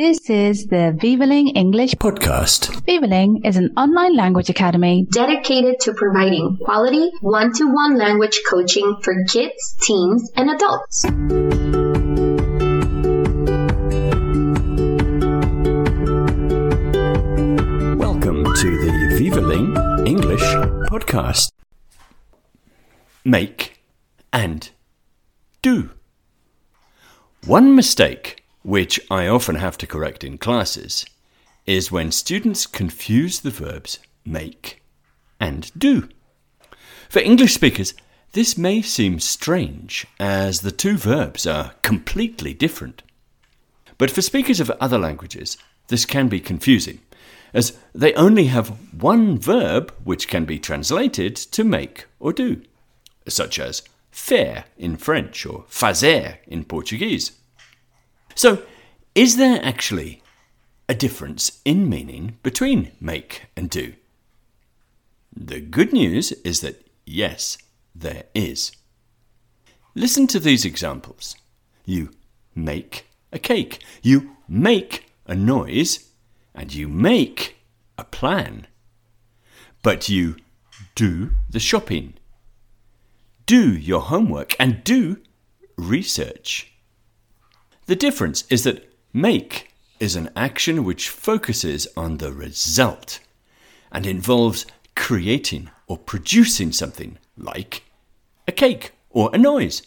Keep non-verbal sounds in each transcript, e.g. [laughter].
This is the Vivaling English podcast. Vivaling is an online language academy dedicated to providing quality one-to-one language coaching for kids, teens, and adults. Welcome to the Vivaling English podcast. Make and do. One mistake which I often have to correct in classes, is when students confuse the verbs make and do. For English speakers, this may seem strange, as the two verbs are completely different. But for speakers of other languages, this can be confusing, as they only have one verb which can be translated to make or do, such as faire in French or fazer in Portuguese. So, is there actually a difference in meaning between make and do? The good news is that yes, there is. Listen to these examples. You make a cake, you make a noise, and you make a plan. But you do the shopping, do your homework, and do research. The difference is that make is an action which focuses on the result and involves creating or producing something like a cake or a noise,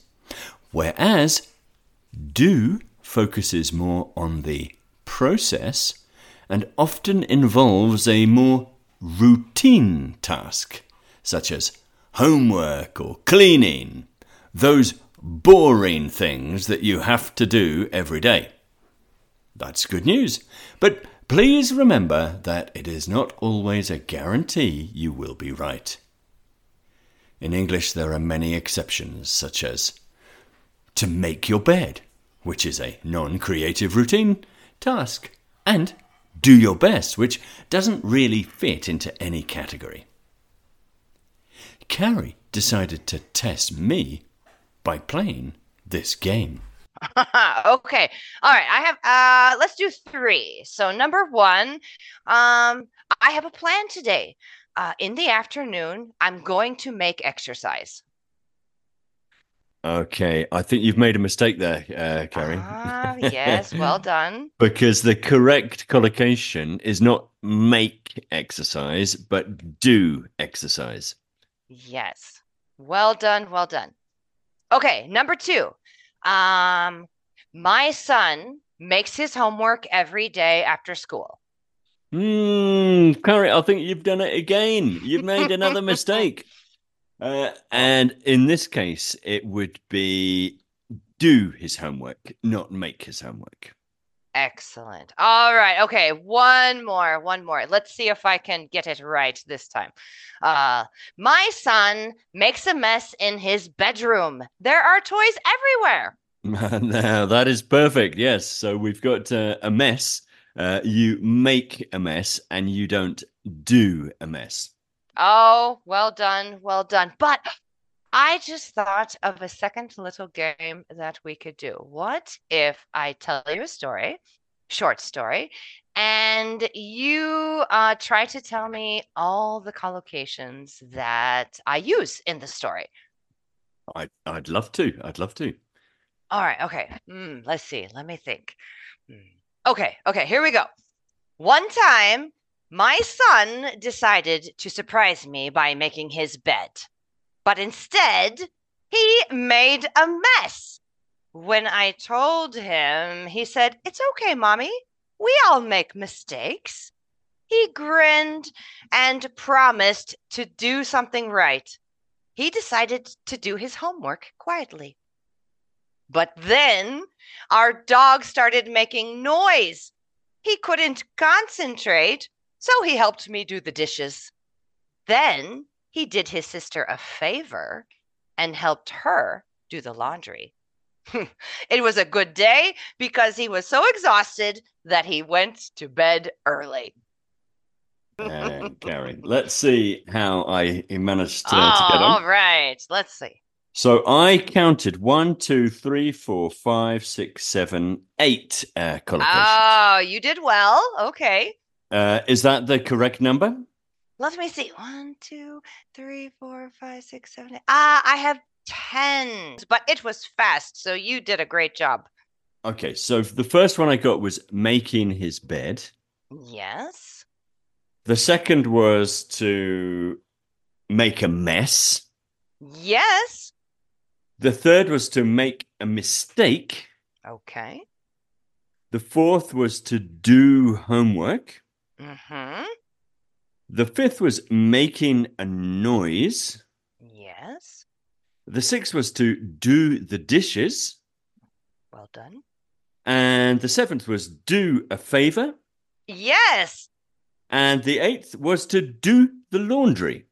whereas do focuses more on the process and often involves a more routine task, such as homework or cleaning, those boring things that you have to do every day. That's good news. But please remember that it is not always a guarantee you will be right. In English, there are many exceptions, such as to make your bed, which is a non creative routine task, and do your best, which doesn't really fit into any category. Carrie decided to test me by playing this game. [laughs] okay. All right. I have uh let's do 3. So number 1, um I have a plan today. Uh in the afternoon, I'm going to make exercise. Okay, I think you've made a mistake there, uh, Carrie. Ah, [laughs] yes, well done. because the correct collocation is not make exercise, but do exercise. Yes. Well done, well done. Okay, number two. Um, my son makes his homework every day after school. Hmm, Carrie, I think you've done it again. You've made another [laughs] mistake. Uh, and in this case, it would be do his homework, not make his homework. Excellent. All right. Okay. One more. One more. Let's see if I can get it right this time. Uh, my son makes a mess in his bedroom. There are toys everywhere. [laughs] now, that is perfect. Yes. So we've got uh, a mess. Uh, you make a mess and you don't do a mess. Oh, well done. Well done. But I just thought of a second little game that we could do. What if I tell you a story, short story, and you uh, try to tell me all the collocations that I use in the story? I, I'd love to. I'd love to. All right. Okay. Mm, let's see. Let me think. Mm. Okay. Okay. Here we go. One time, my son decided to surprise me by making his bed. But instead, he made a mess. When I told him, he said, It's okay, mommy. We all make mistakes. He grinned and promised to do something right. He decided to do his homework quietly. But then our dog started making noise. He couldn't concentrate, so he helped me do the dishes. Then he did his sister a favor and helped her do the laundry. [laughs] it was a good day because he was so exhausted that he went to bed early. uh, Carrie, let's see how I managed to, oh, to get on. All right, let's see. So I counted one, two, three, four, five, six, seven, eight uh, collocations. Oh, you did well. Okay. Uh, is that the correct number? Let me see. One, two, three, four, five, six, seven, eight. Ah, I have 10, but it was fast. So you did a great job. Okay, so the first one I got was making his bed. Yes. The second was to make a mess. Yes. The third was to make a mistake. Okay. The fourth was to do homework. Mm-hmm. The fifth was making a noise. Yes. The sixth was to do the dishes. Well done. And the seventh was do a favor. Yes. And the eighth was to do the laundry.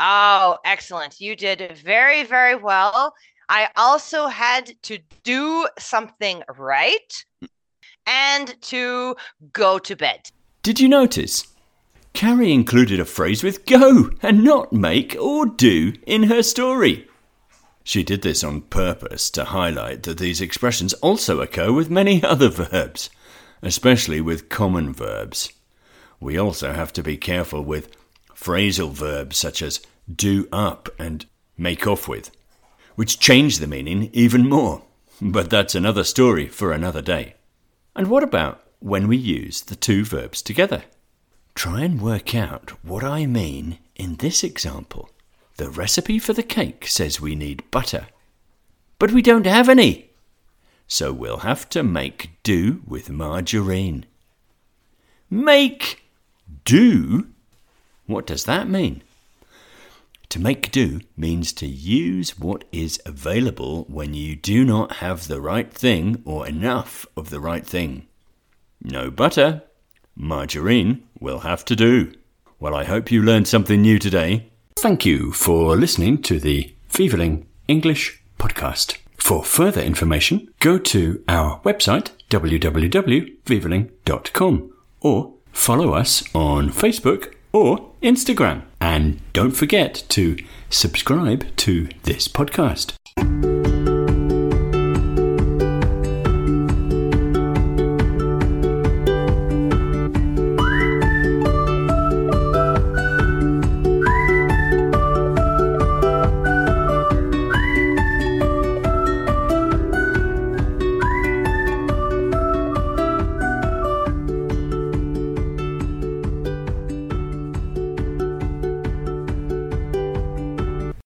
Oh, excellent. You did very, very well. I also had to do something right and to go to bed. Did you notice? Carrie included a phrase with go and not make or do in her story. She did this on purpose to highlight that these expressions also occur with many [laughs] other verbs, especially with common verbs. We also have to be careful with phrasal verbs such as do up and make off with, which change the meaning even more. [laughs] But that's another story for another day. And what about when we use the two verbs together? Try and work out what I mean in this example. The recipe for the cake says we need butter, but we don't have any. So we'll have to make do with margarine. Make do? What does that mean? To make do means to use what is available when you do not have the right thing or enough of the right thing. No butter, margarine will have to do. Well, I hope you learned something new today. Thank you for listening to the Vivaling English podcast. For further information, go to our website www.vivaling.com or follow us on Facebook or Instagram. And don't forget to subscribe to this podcast.